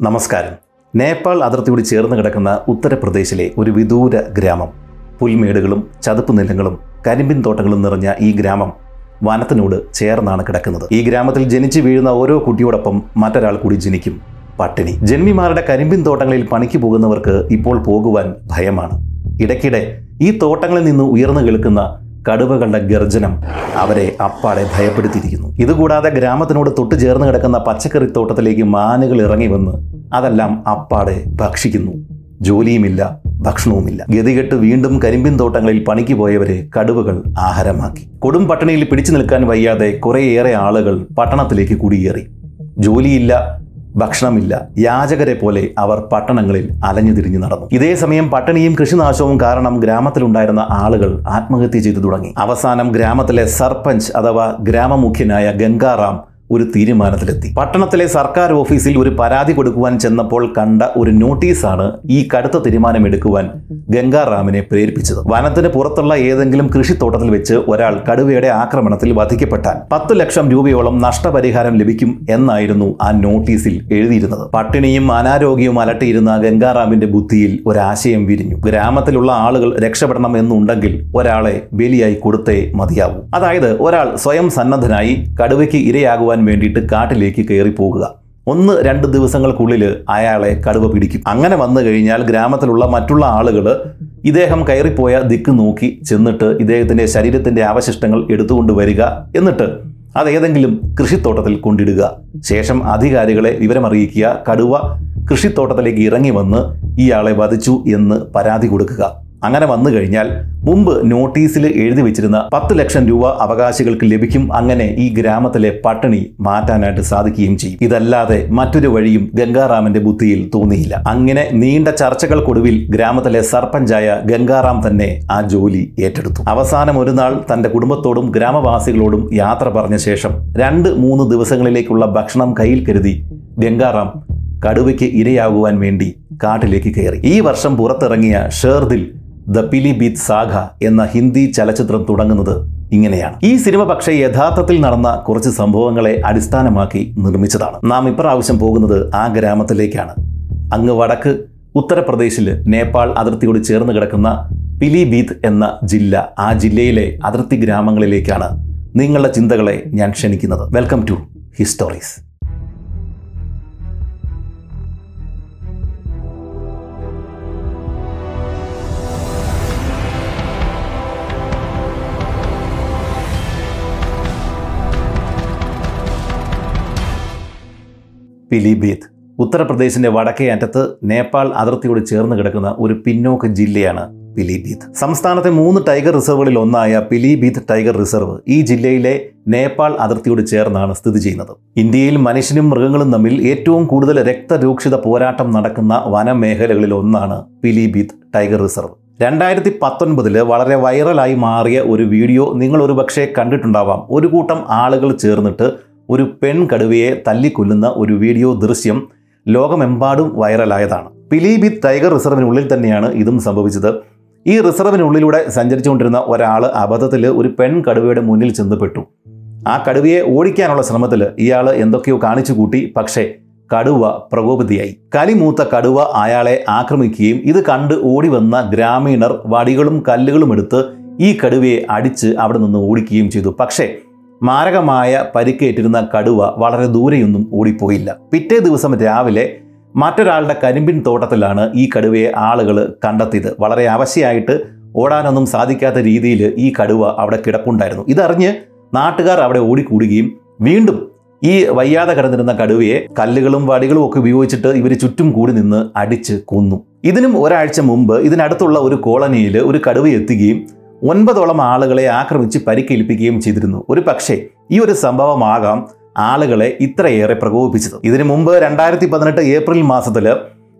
നമസ്കാരം. നേപ്പാൾ അതിർത്തിയോട് ചേർന്ന് കിടക്കുന്ന ഉത്തർപ്രദേശിലെ ഒരു വിദൂര ഗ്രാമം. പുൽമേടുകളും ചതുപ്പ് നിലങ്ങളും കരിമ്പിൻ തോട്ടങ്ങളും നിറഞ്ഞ ഈ ഗ്രാമം വനത്തിനോട് ചേർന്നാണ് കിടക്കുന്നത്. ഈ ഗ്രാമത്തിൽ ജനിച്ചു വീഴുന്ന ഓരോ കുട്ടിയോടൊപ്പം മറ്റൊരാൾ കൂടി ജനിക്കും പട്ടിണി. ജന്മിമാരുടെ കരിമ്പിൻ തോട്ടങ്ങളിൽ പണിക്ക് പോകുന്നവർക്ക് ഇപ്പോൾ പോകുവാൻ ഭയമാണ്. ഇടയ്ക്കിടെ ഈ തോട്ടങ്ങളിൽ നിന്ന് ഉയർന്നു കേൾക്കുന്ന കടുവകളുടെ ഗർജനം അവരെ അപ്പാടെ ഭയപ്പെടുത്തിയിരിക്കുന്നു. ഇതുകൂടാതെ ഗ്രാമത്തിനോട് തൊട്ടു ചേർന്ന് കിടക്കുന്ന പച്ചക്കറി തോട്ടത്തിലേക്ക് മാനുകൾ ഇറങ്ങി വന്ന് അതെല്ലാം അപ്പാടെ ഭക്ഷിക്കുന്നു. ജോലിയുമില്ല ഭക്ഷണവുമില്ല. ഗതികെട്ട് വീണ്ടും കരിമ്പിൻ തോട്ടങ്ങളിൽ പണിക്ക് പോയവരെ കടുവകൾ ആഹാരമാക്കി. കൊടും പട്ടിണിയിൽ പിടിച്ചു നിൽക്കാൻ വയ്യാതെ കുറേയേറെ ആളുകൾ പട്ടണത്തിലേക്ക് കുടിയേറി. ജോലിയില്ല ഭക്ഷണമില്ല. യാചകരെ പോലെ അവർ പട്ടണങ്ങളിൽ അലഞ്ഞു തിരിഞ്ഞു നടന്നു. ഇതേ സമയം പട്ടിണിയും കൃഷിനാശവും കാരണം ഗ്രാമത്തിലുണ്ടായിരുന്ന ആളുകൾ ആത്മഹത്യ ചെയ്തു തുടങ്ങി. അവസാനം ഗ്രാമത്തിലെ സർപഞ്ച് അഥവാ ഗ്രാമമുഖ്യനായ ഗംഗാറാം ഒരു തീരുമാനത്തിലെത്തി. പട്ടണത്തിലെ സർക്കാർ ഓഫീസിൽ ഒരു പരാതി കൊടുക്കുവാൻ ചെന്നപ്പോൾ കണ്ട ഒരു നോട്ടീസാണ് ഈ കടുത്ത തീരുമാനം എടുക്കുവാൻ ഗംഗാറാമിനെ പ്രേരിപ്പിച്ചത്. വനത്തിന് പുറത്തുള്ള ഏതെങ്കിലും കൃഷിത്തോട്ടത്തിൽ വെച്ച് ഒരാൾ കടുവയുടെ ആക്രമണത്തിൽ വധിക്കപ്പെട്ടാൽ പത്ത് ലക്ഷം രൂപയോളം നഷ്ടപരിഹാരം ലഭിക്കും എന്നായിരുന്നു ആ നോട്ടീസിൽ എഴുതിയിരുന്നത്. പട്ടിണിയും അനാരോഗ്യവും അലട്ടിയിരുന്ന ഗംഗാറാമിന്റെ ബുദ്ധിയിൽ ഒരാശയം വിരിഞ്ഞു. ഗ്രാമത്തിലുള്ള ആളുകൾ രക്ഷപ്പെടണം എന്നുണ്ടെങ്കിൽ ഒരാളെ ബലിയായി കൊടുത്തേ മതിയാവൂ. അതായത് ഒരാൾ സ്വയം സന്നദ്ധനായി കടുവയ്ക്ക് ഇരയാകുവാൻ വേണ്ടിയിട്ട് കാട്ടിലേക്ക് കയറി പോകുക. ഒന്ന് രണ്ട് ദിവസങ്ങൾക്കുള്ളിൽ അയാളെ കടുവ പിടിക്കും. അങ്ങനെ വന്നു കഴിഞ്ഞാൽ ഗ്രാമത്തിലുള്ള മറ്റുള്ള ആളുകൾ ഇദ്ദേഹം കയറിപ്പോയ ദിക്ക് നോക്കി ചെന്നിട്ട് ഇദ്ദേഹത്തിന്റെ ശരീരത്തിന്റെ അവശിഷ്ടങ്ങൾ എടുത്തുകൊണ്ട് വരിക എന്നിട്ട് അതേതെങ്കിലും കൃഷിത്തോട്ടത്തിൽ കൊണ്ടിടുക. ശേഷം അധികാരികളെ വിവരമറിയിക്കുക. കടുവ കൃഷിത്തോട്ടത്തിലേക്ക് ഇറങ്ങി വന്ന് ഇയാളെ വധിച്ചു എന്ന് പരാതി കൊടുക്കുക. അങ്ങനെ വന്നു കഴിഞ്ഞാൽ മുമ്പ് നോട്ടീസിൽ എഴുതി വെച്ചിരുന്ന പത്ത് ലക്ഷം രൂപ അവകാശികൾക്ക് ലഭിക്കും അങ്ങനെ ഈ ഗ്രാമത്തിലെ പട്ടിണി മാറ്റാനായിട്ട് സാധിക്കുകയും ചെയ്യും. ഇതല്ലാതെ മറ്റൊരു വഴിയും ഗംഗാറാമിന്റെ ബുദ്ധിയിൽ തോന്നിയില്ല. അങ്ങനെ നീണ്ട ചർച്ചകൾക്കൊടുവിൽ ഗ്രാമത്തിലെ സർപ്പഞ്ചായ ഗംഗാറാം തന്നെ ആ ജോലി ഏറ്റെടുത്തു. അവസാനം ഒരു നാൾ തന്റെ കുടുംബത്തോടും ഗ്രാമവാസികളോടും യാത്ര പറഞ്ഞ ശേഷം രണ്ട് മൂന്ന് ദിവസങ്ങളിലേക്കുള്ള ഭക്ഷണം കയ്യിൽ കരുതി ഗംഗാറാം കടുവയ്ക്ക് ഇരയാകുവാൻ വേണ്ടി കാട്ടിലേക്ക് കയറി. ഈ വർഷം പുറത്തിറങ്ങിയ ഷേർദിൽ ദ പിലിബീത് സാഖ എന്ന ഹിന്ദി ചലച്ചിത്രം തുടങ്ങുന്നത് ഇങ്ങനെയാണ്. ഈ സിനിമ പക്ഷേ യഥാർത്ഥത്തിൽ നടന്ന കുറച്ച് സംഭവങ്ങളെ അടിസ്ഥാനമാക്കി നിർമ്മിച്ചതാണ്. നാം ഇപ്രാവശ്യം പോകുന്നത് ആ ഗ്രാമത്തിലേക്കാണ്. അങ്ങ് വടക്ക് ഉത്തർപ്രദേശിൽ നേപ്പാൾ അതിർത്തിയോട് ചേർന്ന് കിടക്കുന്ന പിലിബീത് എന്ന ജില്ല ആ ജില്ലയിലെ അതിർത്തി ഗ്രാമങ്ങളിലേക്കാണ് നിങ്ങളുടെ ചിന്തകളെ ഞാൻ ക്ഷണിക്കുന്നത്. Welcome to histories. പിലിഭീത് ഉത്തർപ്രദേശിന്റെ വടക്കേ അറ്റത്ത് നേപ്പാൾ അതിർത്തിയോട് ചേർന്ന് കിടക്കുന്ന ഒരു പിന്നോക്ക ജില്ലയാണ് പിലിഭീത് സംസ്ഥാനത്തെ മൂന്ന് ടൈഗർ റിസർവുകളിൽ ഒന്നായ പിലിഭീത് ടൈഗർ റിസർവ് ഈ ജില്ലയിലെ നേപ്പാൾ അതിർത്തിയോട് ചേർന്നാണ് സ്ഥിതി ചെയ്യുന്നത്. ഇന്ത്യയിൽ മനുഷ്യനും മൃഗങ്ങളും തമ്മിൽ ഏറ്റവും കൂടുതൽ രക്തരൂക്ഷിത പോരാട്ടം നടക്കുന്ന വനമേഖലകളിൽ ഒന്നാണ് പിലിഭീത് ടൈഗർ റിസർവ്. രണ്ടായിരത്തി പത്തൊൻപതിൽ വളരെ വൈറലായി മാറിയ ഒരു വീഡിയോ നിങ്ങൾ ഒരുപക്ഷെ കണ്ടിട്ടുണ്ടാവാം. ഒരു കൂട്ടം ആളുകൾ ചേർന്നിട്ട് ഒരു പെൺകടുവയെ തല്ലിക്കൊല്ലുന്ന ഒരു വീഡിയോ ദൃശ്യം ലോകമെമ്പാടും വൈറലായതാണ്. പിലീബിത് ടൈഗർ റിസർവിനുള്ളിൽ തന്നെയാണ് ഇതും സംഭവിച്ചത്. ഈ റിസർവിനുള്ളിലൂടെ സഞ്ചരിച്ചുകൊണ്ടിരുന്ന ഒരാൾ അബദ്ധത്തിൽ ഒരു പെൺ കടുവയുടെ മുന്നിൽ ചെന്നപ്പെട്ടു. ആ കടുവയെ ഓടിക്കാനുള്ള ശ്രമത്തിൽ ഇയാൾ എന്തൊക്കെയോ കാണിച്ചു കൂട്ടി പക്ഷേ കടുവ പ്രകോപിതയായി. കലിമൂത്ത കടുവ അയാളെ ആക്രമിക്കുകയും ഇത് കണ്ട് ഓടി വന്ന ഗ്രാമീണർ വടികളും കല്ലുകളും എടുത്ത് ഈ കടുവയെ അടിച്ച് അവിടെ നിന്ന് ഓടിക്കുകയും ചെയ്തു. പക്ഷേ മാരകമായ പരിക്കേറ്റിരുന്ന കടുവ വളരെ ദൂരെയൊന്നും ഓടിപ്പോയില്ല. പിറ്റേ ദിവസം രാവിലെ മറ്റൊരാളുടെ കരിമ്പിൻ തോട്ടത്തിലാണ് ഈ കടുവയെ ആളുകൾ കണ്ടെത്തിയത്. വളരെ അവശയായിട്ട് ഓടാനൊന്നും സാധിക്കാത്ത രീതിയിൽ ഈ കടുവ അവിടെ കിടപ്പുണ്ടായിരുന്നു. ഇതറിഞ്ഞ് നാട്ടുകാർ അവിടെ ഓടിക്കൂടുകയും വീണ്ടും ഈ വയ്യാതെ കിടന്നിരുന്ന കടുവയെ കല്ലുകളും വടികളും ഒക്കെ ഉപയോഗിച്ചിട്ട് ഇവർ ചുറ്റും കൂടി നിന്ന് അടിച്ച് കൊന്നു. ഇതിനും ഒരാഴ്ച മുമ്പ് ഇതിനടുത്തുള്ള ഒരു കോളനിയിൽ ഒരു കടുവ എത്തുകയും ഒൻപതോളം ആളുകളെ ആക്രമിച്ച് പരിക്കേൽപ്പിക്കുകയും ചെയ്തിരുന്നു. ഒരു പക്ഷേ ഈ ഒരു സംഭവമാകാം ആളുകളെ ഇത്രയേറെ പ്രകോപിപ്പിച്ചത്. ഇതിനു മുമ്പ് രണ്ടായിരത്തി പതിനെട്ട് ഏപ്രിൽ മാസത്തിൽ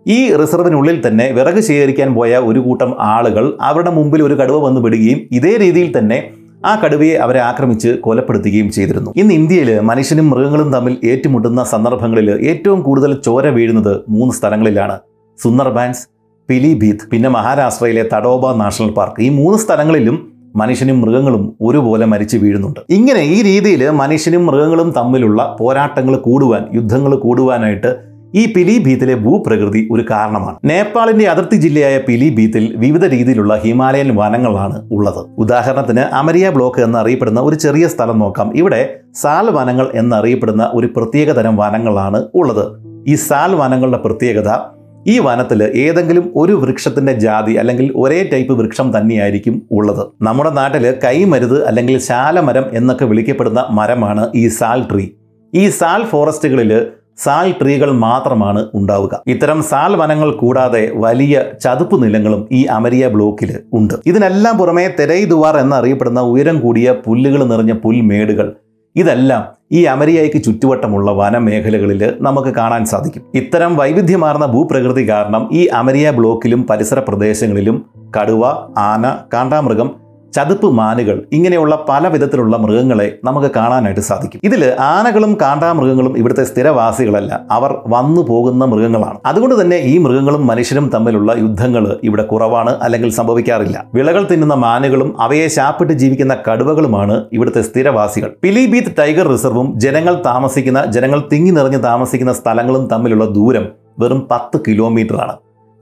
ഈ റിസർവിനുള്ളിൽ തന്നെ വിറക് ശേഖരിക്കാൻ പോയ ഒരു കൂട്ടം ആളുകൾ അവരുടെ മുമ്പിൽ ഒരു കടുവ വന്നു പെടുകയും ഇതേ രീതിയിൽ തന്നെ ആ കടുവയെ അവരെ ആക്രമിച്ച് കൊലപ്പെടുത്തുകയും ചെയ്തിരുന്നു. ഇന്ന് ഇന്ത്യയിൽ മനുഷ്യനും മൃഗങ്ങളും തമ്മിൽ ഏറ്റുമുട്ടുന്ന സന്ദർഭങ്ങളിൽ ഏറ്റവും കൂടുതൽ ചോര വീഴുന്നത് മൂന്ന് സ്ഥലങ്ങളിലാണ്. സുന്ദർബാൻസ് പിലിഭീത് പിന്നെ മഹാരാഷ്ട്രയിലെ തഡോബ നാഷണൽ പാർക്ക്. ഈ മൂന്ന് സ്ഥലങ്ങളിലും മനുഷ്യനും മൃഗങ്ങളും ഒരുപോലെ മരിച്ചു വീഴുന്നുണ്ട്. ഇങ്ങനെ ഈ രീതിയിൽ മനുഷ്യനും മൃഗങ്ങളും തമ്മിലുള്ള പോരാട്ടങ്ങൾ കൂടുവാൻ യുദ്ധങ്ങൾ കൂടുവാനായിട്ട് ഈ പിലിഭീത്തിലെ ഭൂപ്രകൃതി ഒരു കാരണമാണ്. നേപ്പാളിന്റെ അതിർത്തി ജില്ലയായ പിലിഭീത്തിൽ വിവിധ രീതിയിലുള്ള ഹിമാലയൻ വനങ്ങളാണ് ഉള്ളത്. ഉദാഹരണത്തിന് അമരിയ ബ്ലോക്ക് എന്നറിയപ്പെടുന്ന ഒരു ചെറിയ സ്ഥലം നോക്കാം. ഇവിടെ സാൽ വനങ്ങൾ എന്നറിയപ്പെടുന്ന ഒരു പ്രത്യേക തരം വനങ്ങളാണ് ഉള്ളത്. ഈ സാൽ വനങ്ങളുടെ പ്രത്യേകത ഈ വനത്തിൽ ഏതെങ്കിലും ഒരു വൃക്ഷത്തിന്റെ ജാതി അല്ലെങ്കിൽ ഒരേ ടൈപ്പ് വൃക്ഷം തന്നെയായിരിക്കും ഉള്ളത്. നമ്മുടെ നാട്ടിൽ കൈമരുത് അല്ലെങ്കിൽ ശാലമരം എന്നൊക്കെ വിളിക്കപ്പെടുന്ന മരമാണ് ഈ സാൽ ട്രീ. ഈ സാൽ ഫോറസ്റ്റുകളിൽ സാൽ ട്രീകൾ മാത്രമാണ് ഉണ്ടാവുക. ഇത്തരം സാൽ വനങ്ങൾ കൂടാതെ വലിയ ചതുപ്പ് നിലങ്ങളും ഈ അമരിയ ബ്ലോക്കിൽ ഉണ്ട്. ഇതിനെല്ലാം പുറമെ തെരൈദുവാർ എന്നറിയപ്പെടുന്ന ഉയരം കൂടിയ പുല്ലുകൾ നിറഞ്ഞ പുൽമേടുകൾ ഇതെല്ലാം ഈ അമരിയയ്ക്ക് ചുറ്റുവട്ടമുള്ള വനമേഖലകളിൽ നമുക്ക് കാണാൻ സാധിക്കും. ഇത്തരം വൈവിധ്യമാർന്ന ഭൂപ്രകൃതി കാരണം ഈ അമരിയ ബ്ലോക്കിലും പരിസര പ്രദേശങ്ങളിലും കടുവ ആന കാണ്ടാമൃഗം ചതുപ്പ് മാനുകൾ ഇങ്ങനെയുള്ള പല വിധത്തിലുള്ള മൃഗങ്ങളെ നമുക്ക് കാണാനായിട്ട് സാധിക്കും. ഇതിൽ ആനകളും കാണ്ടാമൃഗങ്ങളും ഇവിടുത്തെ സ്ഥിരവാസികളല്ല. അവർ വന്നു പോകുന്ന മൃഗങ്ങളാണ്. അതുകൊണ്ട് തന്നെ ഈ മൃഗങ്ങളും മനുഷ്യരും തമ്മിലുള്ള യുദ്ധങ്ങൾ ഇവിടെ കുറവാണ് അല്ലെങ്കിൽ സംഭവിക്കാറില്ല. വിളകൾ തിന്നുന്ന മാനുകളും അവയെ ശാപ്പിട്ട് ജീവിക്കുന്ന കടുവകളുമാണ് ഇവിടുത്തെ സ്ഥിരവാസികൾ. പിലിബീത്ത് ടൈഗർ റിസർവും ജനങ്ങൾ താമസിക്കുന്ന ജനങ്ങൾ തിങ്ങി നിറഞ്ഞ് താമസിക്കുന്ന സ്ഥലങ്ങളും തമ്മിലുള്ള ദൂരം വെറും പത്ത് കിലോമീറ്ററാണ്.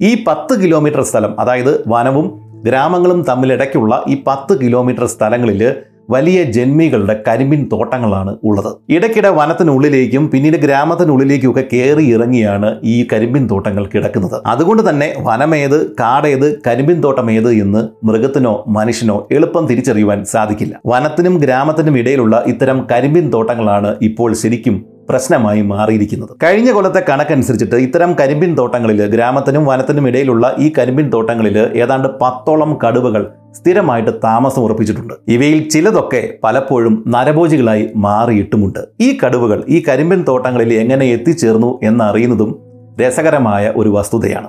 ഈ പത്ത് കിലോമീറ്റർ സ്ഥലം അതായത് വനവും ഗ്രാമങ്ങളും തമ്മിലിടയ്ക്കുള്ള ഈ പത്ത് കിലോമീറ്റർ സ്ഥലങ്ങളിൽ വലിയ ജന്മികളുടെ കരിമ്പിൻ തോട്ടങ്ങളാണ് ഉള്ളത്. ഇടയ്ക്കിടെ വനത്തിനുള്ളിലേക്കും പിന്നീട് ഗ്രാമത്തിനുള്ളിലേക്കും ഒക്കെ കയറി ഇറങ്ങിയാണ് ഈ കരിമ്പിൻ തോട്ടങ്ങൾ കിടക്കുന്നത്. അതുകൊണ്ട് തന്നെ വനമേത് കാടേത് കരിമ്പിൻ തോട്ടം ഏത് എന്ന് മൃഗത്തിനോ മനുഷ്യനോ എളുപ്പം തിരിച്ചറിയുവാൻ സാധിക്കില്ല. വനത്തിനും ഗ്രാമത്തിനും ഇടയിലുള്ള ഇത്തരം കരിമ്പിൻ തോട്ടങ്ങളാണ് ഇപ്പോൾ ശരിക്കും പ്രശ്നമായി മാറിയിരിക്കുന്നത്. കഴിഞ്ഞ കൊല്ലത്തെ കണക്കനുസരിച്ചിട്ട് ഇത്തരം കരിമ്പിൻ തോട്ടങ്ങളിൽ ഗ്രാമത്തിനും വനത്തിനും ഇടയിലുള്ള ഈ കരിമ്പിൻ തോട്ടങ്ങളിൽ ഏതാണ്ട് പത്തോളം കടുവകൾ സ്ഥിരമായിട്ട് താമസം ഉറപ്പിച്ചിട്ടുണ്ട്. ഇവയിൽ ചിലതൊക്കെ പലപ്പോഴും നരഭോജികളായി മാറിയിട്ടുമുണ്ട്. ഈ കടുവകൾ ഈ കരിമ്പിൻ തോട്ടങ്ങളിൽ എങ്ങനെ എത്തിച്ചേർന്നു എന്നറിയുന്നതും രസകരമായ ഒരു വസ്തുതയാണ്.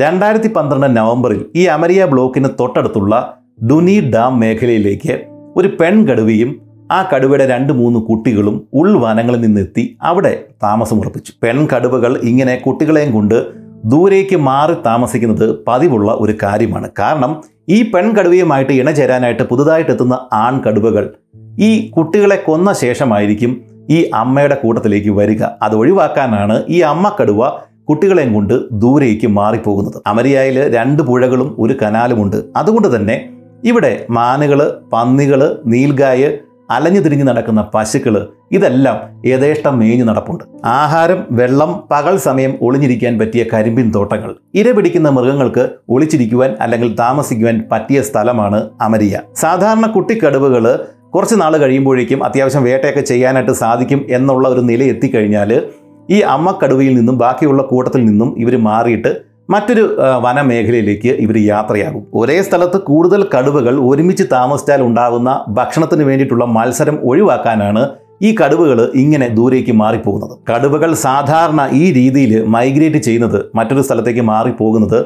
രണ്ടായിരത്തി പന്ത്രണ്ട് നവംബറിൽ ഈ അമരിയ ബ്ലോക്കിന് തൊട്ടടുത്തുള്ള ദുനി ഡാം മേഖലയിലേക്ക് ഒരു പെൺകടുവയും ആ കടുവയുടെ രണ്ട് മൂന്ന് കുട്ടികളും ഉൾവനങ്ങളിൽ നിന്നെത്തി അവിടെ താമസമുറപ്പിച്ചു പെൺ പെൺകടുവകൾ ഇങ്ങനെ കുട്ടികളെയും കൊണ്ട് ദൂരേക്ക് മാറി താമസിക്കുന്നത് പതിവുള്ള ഒരു കാര്യമാണ്. കാരണം ഈ പെൺകടുവയുമായിട്ട് ഇണചേരാനായിട്ട് പുതുതായിട്ട് എത്തുന്ന ആൺകടുവകൾ ഈ കുട്ടികളെ കൊന്ന ശേഷമായിരിക്കും ഈ അമ്മയുടെ കൂട്ടത്തിലേക്ക് വരിക. അത് ഒഴിവാക്കാനാണ് ഈ അമ്മ കടുവ കുട്ടികളെയും കൊണ്ട് ദൂരേക്ക് മാറിപ്പോകുന്നത്. അമരിയായിൽ രണ്ട് പുഴകളും ഒരു കനാലുമുണ്ട്. അതുകൊണ്ട് തന്നെ ഇവിടെ മാനുകൾ പന്നികൾ നീൽഗായ് അലഞ്ഞു തിരിഞ്ഞു നടക്കുന്ന പശുക്കൾ ഇതെല്ലാം യഥേഷ്ടം മേഞ്ഞു നടപ്പുണ്ട്. ആഹാരം വെള്ളം പകൽ സമയം ഒളിഞ്ഞിരിക്കാൻ പറ്റിയ കരിമ്പിൻ തോട്ടങ്ങൾ. ഇര പിടിക്കുന്ന മൃഗങ്ങൾക്ക് ഒളിച്ചിരിക്കുവാൻ അല്ലെങ്കിൽ താമസിക്കുവാൻ പറ്റിയ സ്ഥലമാണ് അമരിയ. സാധാരണ കുട്ടിക്കടുവകൾ കുറച്ച് നാൾ കഴിയുമ്പോഴേക്കും അത്യാവശ്യം വേട്ടയൊക്കെ ചെയ്യാനായിട്ട് സാധിക്കും എന്നുള്ള ഒരു നില എത്തിക്കഴിഞ്ഞാൽ ഈ അമ്മക്കടുവയിൽ നിന്നും ബാക്കിയുള്ള കൂട്ടത്തിൽ നിന്നും ഇവർ മാറിയിട്ട് മറ്റൊരു വനമേഖലയിലേക്ക് ഇവർ യാത്രയാകും. ഒരേ സ്ഥലത്ത് കൂടുതൽ കടുവകൾ ഒരുമിച്ച് താമസിച്ചാൽ ഉണ്ടാകുന്ന ഭക്ഷണത്തിന് വേണ്ടിയിട്ടുള്ള മത്സരം ഒഴിവാക്കാനാണ് ഈ കടുവകൾ ഇങ്ങനെ ദൂരേക്ക് മാറിപ്പോകുന്നത്. കടുവകൾ സാധാരണ ഈ രീതിയിൽ മൈഗ്രേറ്റ് ചെയ്യുന്നത് മറ്റൊരു സ്ഥലത്തേക്ക് മാറിപ്പോകുന്നത്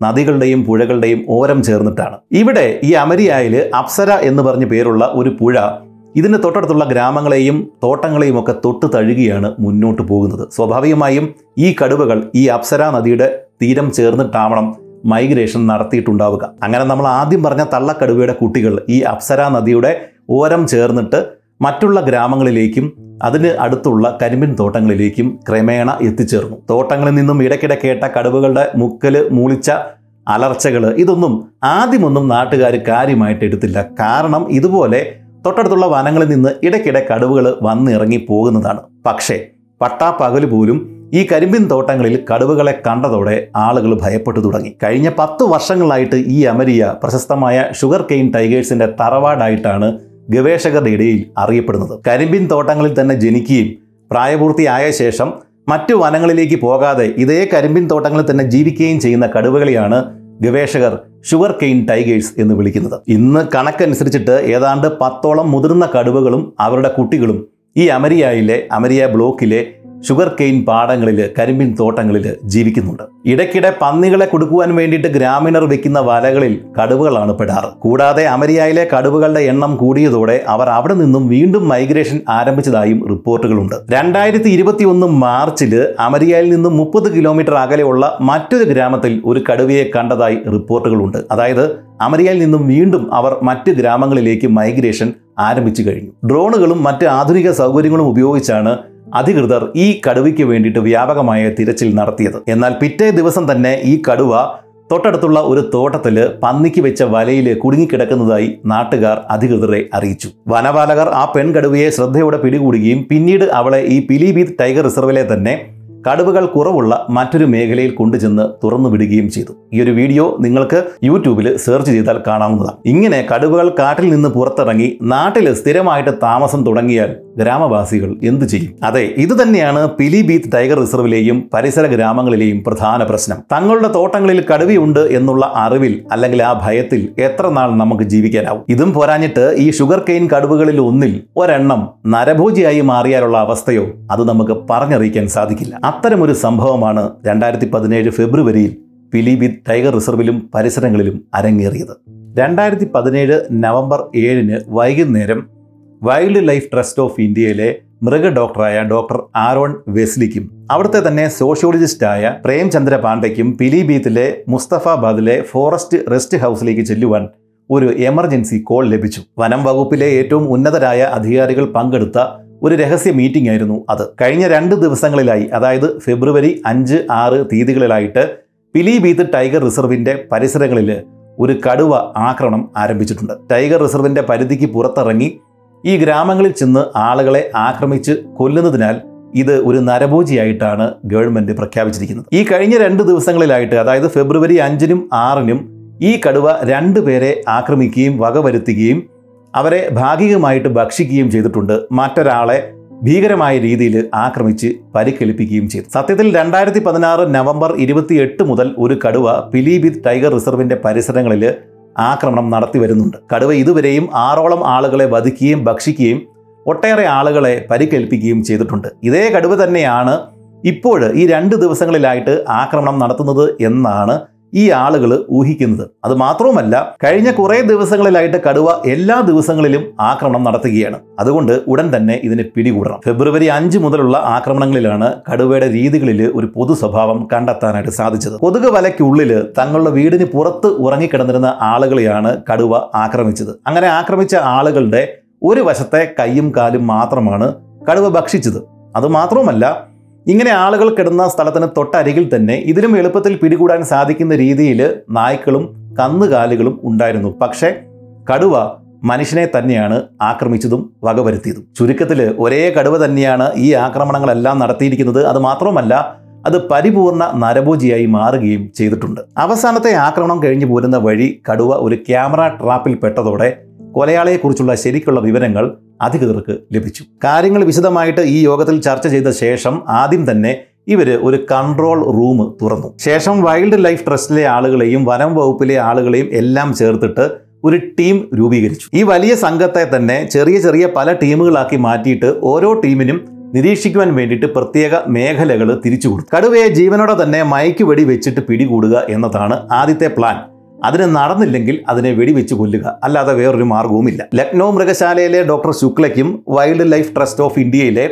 നദികളുടെയും പുഴകളുടെയും ഓരം ചേർന്നിട്ടാണ്. ഇവിടെ ഈ അമരിയായിൽ അപ്സര എന്ന് പറഞ്ഞ പേരുള്ള ഒരു പുഴ ഇതിന് തൊട്ടടുത്തുള്ള ഗ്രാമങ്ങളെയും തോട്ടങ്ങളെയും ഒക്കെ തൊട്ട് തഴുകിയാണ് മുന്നോട്ട് പോകുന്നത്. സ്വാഭാവികമായും ഈ കടുവകൾ ഈ അപ്സര നദിയുടെ തീരം ചേർന്നിട്ടാവണം മൈഗ്രേഷൻ നടത്തിയിട്ടുണ്ടാവുക. അങ്ങനെ നമ്മൾ ആദ്യം പറഞ്ഞ തള്ളക്കടുവയുടെ കുട്ടികൾ ഈ അപ്സര നദിയുടെ ഓരം ചേർന്നിട്ട് മറ്റുള്ള ഗ്രാമങ്ങളിലേക്കും അതിന് അടുത്തുള്ള കരിമ്പിൻ തോട്ടങ്ങളിലേക്കും ക്രമേണ എത്തിച്ചേർന്നു. തോട്ടങ്ങളിൽ നിന്നും ഇടയ്ക്കിടെ കേട്ട കടുവകളുടെ മുക്കൽ മൂളിച്ച അലർച്ചകൾ ഇതൊന്നും ആദ്യമൊന്നും നാട്ടുകാർ കാര്യമായിട്ട് എടുത്തില്ല. കാരണം ഇതുപോലെ തൊട്ടടുത്തുള്ള വനങ്ങളിൽ നിന്ന് ഇടയ്ക്കിടെ കടുവകൾ വന്നിറങ്ങി പോകുന്നതാണ്. പക്ഷേ പട്ടാപ്പകൽ പോലും ഈ കരിമ്പിൻ തോട്ടങ്ങളിൽ കടുവകളെ കണ്ടതോടെ ആളുകൾ ഭയപ്പെട്ടു തുടങ്ങി. കഴിഞ്ഞ പത്ത് വർഷങ്ങളായിട്ട് ഈ അമരിയ പ്രശസ്തമായ ഷുഗർ കെയിൻ ടൈഗേഴ്സിന്റെ തറവാടായിട്ടാണ് ഗവേഷകരുടെ ഇടയിൽ അറിയപ്പെടുന്നത്. കരിമ്പിൻ തോട്ടങ്ങളിൽ തന്നെ ജനിക്കുകയും പ്രായപൂർത്തിയായ ശേഷം മറ്റു വനങ്ങളിലേക്ക് പോകാതെ ഇതേ കരിമ്പിൻ തോട്ടങ്ങളിൽ തന്നെ ജീവിക്കുകയും ചെയ്യുന്ന കടുവകളെയാണ് ഗവേഷകർ ഷുഗർ കെയിൻ ടൈഗേഴ്സ് എന്ന് വിളിക്കുന്നത്. ഇന്ന് കണക്കനുസരിച്ചിട്ട് ഏതാണ്ട് പത്തോളം മുതിർന്ന കടുവകളും അവരുടെ കുട്ടികളും ഈ അമരിയായിലെ അമരിയ ബ്ലോക്കിലെ ഷുഗർ കെയിൻ പാടങ്ങളിൽ കരിമ്പിൻ തോട്ടങ്ങളിൽ ജീവിക്കുന്നുണ്ട്. ഇടയ്ക്കിടെ പന്നികളെ കൊടുക്കുവാൻ വേണ്ടിയിട്ട് ഗ്രാമീണർ വെക്കുന്ന വലകളിൽ കടുവകളാണ് പെടാറ്. കൂടാതെ അമരിയായിലെ കടുവകളുടെ എണ്ണം കൂടിയതോടെ അവർ അവിടെ നിന്നും വീണ്ടും മൈഗ്രേഷൻ ആരംഭിച്ചതായും റിപ്പോർട്ടുകളുണ്ട്. രണ്ടായിരത്തി ഇരുപത്തി ഒന്ന് മാർച്ചിൽ അമരിയായിൽ നിന്നും മുപ്പത് കിലോമീറ്റർ അകലെയുള്ള മറ്റൊരു ഗ്രാമത്തിൽ ഒരു കടുവയെ കണ്ടതായി റിപ്പോർട്ടുകളുണ്ട്. അതായത് അമരിയായിൽ നിന്നും വീണ്ടും അവർ മറ്റ് ഗ്രാമങ്ങളിലേക്ക് മൈഗ്രേഷൻ ആരംഭിച്ചു കഴിഞ്ഞു. ഡ്രോണുകളും മറ്റ് ആധുനിക സൗകര്യങ്ങളും ഉപയോഗിച്ചാണ് അധികൃതർ ഈ കടുവയ്ക്ക് വേണ്ടിയിട്ട് വ്യാപകമായ തിരച്ചിൽ നടത്തിയത്. എന്നാൽ പിറ്റേ ദിവസം തന്നെ ഈ കടുവ തൊട്ടടുത്തുള്ള ഒരു തോട്ടത്തിൽ പന്നിക്ക് വെച്ച വലയിൽ കുടുങ്ങിക്കിടക്കുന്നതായി നാട്ടുകാർ അധികൃതരെ അറിയിച്ചു. വനപാലകർ ആ പെൺകടുവയെ ശ്രദ്ധയോടെ പിടികൂടുകയും പിന്നീട് അവളെ ഈ പിലിബീത് ടൈഗർ റിസർവിലെ തന്നെ കടുവകൾ കുറവുള്ള മറ്റൊരു മേഖലയിൽ കൊണ്ടുചെന്ന് തുറന്നു വിടുകയും ചെയ്തു. ഈ ഒരു വീഡിയോ നിങ്ങൾക്ക് യൂട്യൂബിൽ സെർച്ച് ചെയ്താൽ കാണാവുന്നതാണ്. ഇങ്ങനെ കടുവകൾ കാട്ടിൽ നിന്ന് പുറത്തിറങ്ങി നാട്ടിൽ സ്ഥിരമായിട്ട് താമസം തുടങ്ങിയാൽ ഗ്രാമവാസികൾ എന്തു ചെയ്യും? അതെ ഇത് തന്നെയാണ് പിലിബീത്ത് ടൈഗർ റിസർവിലെയും പരിസര ഗ്രാമങ്ങളിലെയും പ്രധാന പ്രശ്നം. തങ്ങളുടെ തോട്ടങ്ങളിൽ കടുവയുണ്ട് എന്നുള്ള അറിവിൽ അല്ലെങ്കിൽ ആ ഭയത്തിൽ എത്ര നാൾ നമുക്ക് ജീവിക്കാനാവും? ഇതും പോരാഞ്ഞിട്ട് ഈ ഷുഗർ കെയിൻ കടുവകളിൽ ഒന്നിൽ ഒരെണ്ണം നരഭോജിയായി മാറിയാലുള്ള അവസ്ഥയോ അത് നമുക്ക് പറഞ്ഞറിയിക്കാൻ സാധിക്കില്ല. അത്തരമൊരു സംഭവമാണ് രണ്ടായിരത്തി പതിനേഴ് ഫെബ്രുവരിയിൽ പിലിബിത് ടൈഗർ റിസർവിലും പരിസരങ്ങളിലും അരങ്ങേറിയത്. രണ്ടായിരത്തി പതിനേഴ് നവംബർ ഏഴിന് വൈകുന്നേരം വൈൽഡ് ലൈഫ് ട്രസ്റ്റ് ഓഫ് ഇന്ത്യയിലെ മൃഗ ഡോക്ടറായ ഡോക്ടർ ആരോൺ വെസ്ലിക്കും അവിടുത്തെ തന്നെ സോഷ്യോളജിസ്റ്റായ പ്രേംചന്ദ്ര പാണ്ഡയ്ക്കും പിലിബീത്തിലെ മുസ്തഫാബാദിലെ ഫോറസ്റ്റ് റെസ്റ്റ് ഹൗസിലേക്ക് ചെല്ലുവാൻ ഒരു എമർജൻസി കോൾ ലഭിച്ചു. വനം വകുപ്പിലെ ഏറ്റവും ഉന്നതരായ അധികാരികൾ പങ്കെടുത്ത ഒരു രഹസ്യ മീറ്റിംഗ് ആയിരുന്നു അത്. കഴിഞ്ഞ രണ്ട് ദിവസങ്ങളിലായി അതായത് ഫെബ്രുവരി അഞ്ച് ആറ് തീയതികളിലായിട്ട് പിലിബീത്ത് ടൈഗർ റിസർവിന്റെ പരിസരങ്ങളിൽ ഒരു കടുവ ആക്രമണം ആരംഭിച്ചിട്ടുണ്ട്. ടൈഗർ റിസർവിന്റെ പരിധിക്ക് പുറത്തിറങ്ങി ഈ ഗ്രാമങ്ങളിൽ ചെന്ന് ആളുകളെ ആക്രമിച്ച് കൊല്ലുന്നതിനാൽ ഇത് ഒരു നരഭോജിയായിട്ടാണ് ഗവൺമെന്റ് പ്രഖ്യാപിച്ചിരിക്കുന്നത്. ഈ കഴിഞ്ഞ രണ്ട് ദിവസങ്ങളിലായിട്ട് അതായത് ഫെബ്രുവരി അഞ്ചിനും ആറിനും ഈ കടുവ രണ്ടുപേരെ ആക്രമിക്കുകയും വകവരുത്തുകയും അവരെ ഭാഗികമായിട്ട് ഭക്ഷിക്കുകയും ചെയ്തിട്ടുണ്ട്. മറ്റൊരാളെ ഭീകരമായ രീതിയിൽ ആക്രമിച്ച് പരിക്കേൽപ്പിക്കുകയും ചെയ്തു. സത്യത്തിൽ രണ്ടായിരത്തി പതിനാറ് നവംബർ ഇരുപത്തിയെട്ട് മുതൽ ഒരു കടുവ പിലിബിത് ടൈഗർ റിസർവിന്റെ പരിസരങ്ങളിൽ ആക്രമണം നടത്തി വരുന്നുണ്ട്. കടുവ ഇതുവരെയും ആറോളം ആളുകളെ വധിക്കുകയും ഭക്ഷിക്കുകയും ഒട്ടേറെ ആളുകളെ പരിക്കേൽപ്പിക്കുകയും ചെയ്തിട്ടുണ്ട്. ഇതേ കടുവ തന്നെയാണ് ഇപ്പോൾ ഈ രണ്ട് ദിവസങ്ങളിലായിട്ട് ആക്രമണം നടത്തുന്നത് എന്നാണ് ഈ ആളുകൾ ഊഹിക്കുന്നത്. അത് മാത്രവുമല്ല കഴിഞ്ഞ കുറേ ദിവസങ്ങളിലായിട്ട് കടുവ എല്ലാ ദിവസങ്ങളിലും ആക്രമണം നടത്തുകയാണ്. അതുകൊണ്ട് ഉടൻ തന്നെ ഇതിനെ പിടികൂടണം. ഫെബ്രുവരി അഞ്ച് മുതലുള്ള ആക്രമണങ്ങളിലാണ് കടുവയുടെ രീതികളിൽ ഒരു പൊതു സ്വഭാവം കണ്ടെത്താനായിട്ട് സാധിച്ചത്. കൊതുക് വലയ്ക്കുള്ളിൽ തങ്ങളുടെ വീടിന് പുറത്ത് ഉറങ്ങിക്കിടന്നിരുന്ന ആളുകളെയാണ് കടുവ ആക്രമിച്ചത്. അങ്ങനെ ആക്രമിച്ച ആളുകളുടെ ഒരു വശത്തെ കൈയും കാലും മാത്രമാണ് കടുവ ഭക്ഷിച്ചത്. അതുമാത്രവുമല്ല ഇങ്ങനെ ആളുകൾ കിടന്ന സ്ഥലത്തിന് തൊട്ടരികിൽ തന്നെ ഇതിലും എളുപ്പത്തിൽ പിടികൂടാൻ സാധിക്കുന്ന രീതിയിൽ നായ്ക്കളും കന്നുകാലികളും ഉണ്ടായിരുന്നു. പക്ഷേ കടുവ മനുഷ്യനെ തന്നെയാണ് ആക്രമിച്ചതും വകവരുത്തിയതും. ചുരുക്കത്തിൽ ഒരേ കടുവ തന്നെയാണ് ഈ ആക്രമണങ്ങളെല്ലാം നടത്തിയിരിക്കുന്നത്. അത് മാത്രമല്ല അത് പരിപൂർണ നരഭോജിയായി മാറുകയും ചെയ്തിട്ടുണ്ട്. അവസാനത്തെ ആക്രമണം കഴിഞ്ഞു പോരുന്ന വഴി കടുവ ഒരു ക്യാമറ ട്രാപ്പിൽ പെട്ടതോടെ കൊലയാളിയെക്കുറിച്ചുള്ള ശരിക്കുള്ള വിവരങ്ങൾ അധികൃതർക്ക് ലഭിച്ചു. കാര്യങ്ങൾ വിശദമായിട്ട് ഈ യോഗത്തിൽ ചർച്ച ചെയ്ത ശേഷം ആദ്യം തന്നെ ഇവർ ഒരു കൺട്രോൾ റൂം തുറന്നു. ശേഷം വൈൽഡ് ലൈഫ് ട്രസ്റ്റിലെ ആളുകളെയും വനം വകുപ്പിലെ ആളുകളെയും എല്ലാം ചേർത്തിട്ട് ഒരു ടീം രൂപീകരിച്ചു. ഈ വലിയ സംഘത്തെ തന്നെ ചെറിയ ചെറിയ പല ടീമുകളാക്കി മാറ്റിയിട്ട് ഓരോ ടീമിനും നിരീക്ഷിക്കുവാൻ വേണ്ടിയിട്ട് പ്രത്യേക മേഖലകൾ തിരിച്ചു കൊടുത്തു. കടുവയെ ജീവനോടെ തന്നെ മയക്കുവെടി വെച്ചിട്ട് പിടികൂടുക എന്നതാണ് ആദ്യത്തെ പ്ലാൻ. അതിന് നടന്നില്ലെങ്കിൽ അതിനെ വെടിവെച്ച് കൊല്ലുക. അല്ലാതെ വേറൊരു മാർഗവുമില്ല. ലക്നൗ മൃഗശാലയിലെ ഡോക്ടർ ശുക്ലയ്ക്കും വൈൽഡ് ലൈഫ് ട്രസ്റ്റ് ഓഫ് ഇന്ത്യയിലെ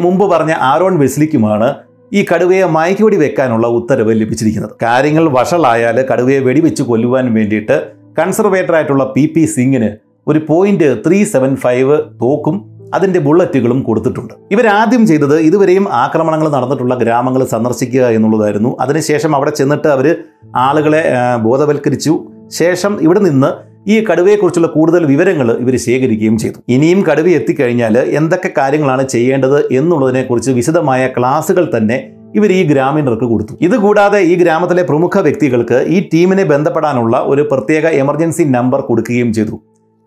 മുമ്പ് പറഞ്ഞ ആരോൺ വെസ്ലിക്കുമാണ് ഈ കടുവയെ മയക്കുവെടി വെക്കാനുള്ള ഉത്തരവ് ലഭിച്ചിരിക്കുന്നത്. കാര്യങ്ങൾ വഷളായാൽ കടുവയെ വെടിവെച്ച് കൊല്ലുവാൻ വേണ്ടിയിട്ട് കൺസർവേറ്റർ ആയിട്ടുള്ള പി പി സിംഗിന് ഒരു പോയിന്റ് ത്രീ സെവൻ ഫൈവ് തോക്കും അതിന്റെ ബുള്ളറ്റുകളും കൊടുത്തിട്ടുണ്ട്. ഇവരാദ്യം ചെയ്തത് ഇതുവരെയും ആക്രമണങ്ങൾ നടന്നിട്ടുള്ള ഗ്രാമങ്ങൾ സന്ദർശിക്കുക എന്നുള്ളതായിരുന്നു. അതിനുശേഷം അവിടെ ചെന്നിട്ട് അവർ ആളുകളെ ബോധവൽക്കരിച്ചു. ശേഷം ഇവിടെ നിന്ന് ഈ കടുവയെക്കുറിച്ചുള്ള കൂടുതൽ വിവരങ്ങൾ ഇവർ ശേഖരിക്കുകയും ചെയ്തു. ഇനിയും കടുവ എത്തിക്കഴിഞ്ഞാൽ എന്തൊക്കെ കാര്യങ്ങളാണ് ചെയ്യേണ്ടത് എന്നുള്ളതിനെക്കുറിച്ച് വിശദമായ ക്ലാസുകൾ തന്നെ ഇവർ ഈ ഗ്രാമീണർക്ക് കൊടുത്തു. ഇതുകൂടാതെ ഈ ഗ്രാമത്തിലെ പ്രമുഖ വ്യക്തികൾക്ക് ഈ ടീമിനെ ബന്ധപ്പെടാനുള്ള ഒരു പ്രത്യേക എമർജൻസി നമ്പർ കൊടുക്കുകയും ചെയ്തു.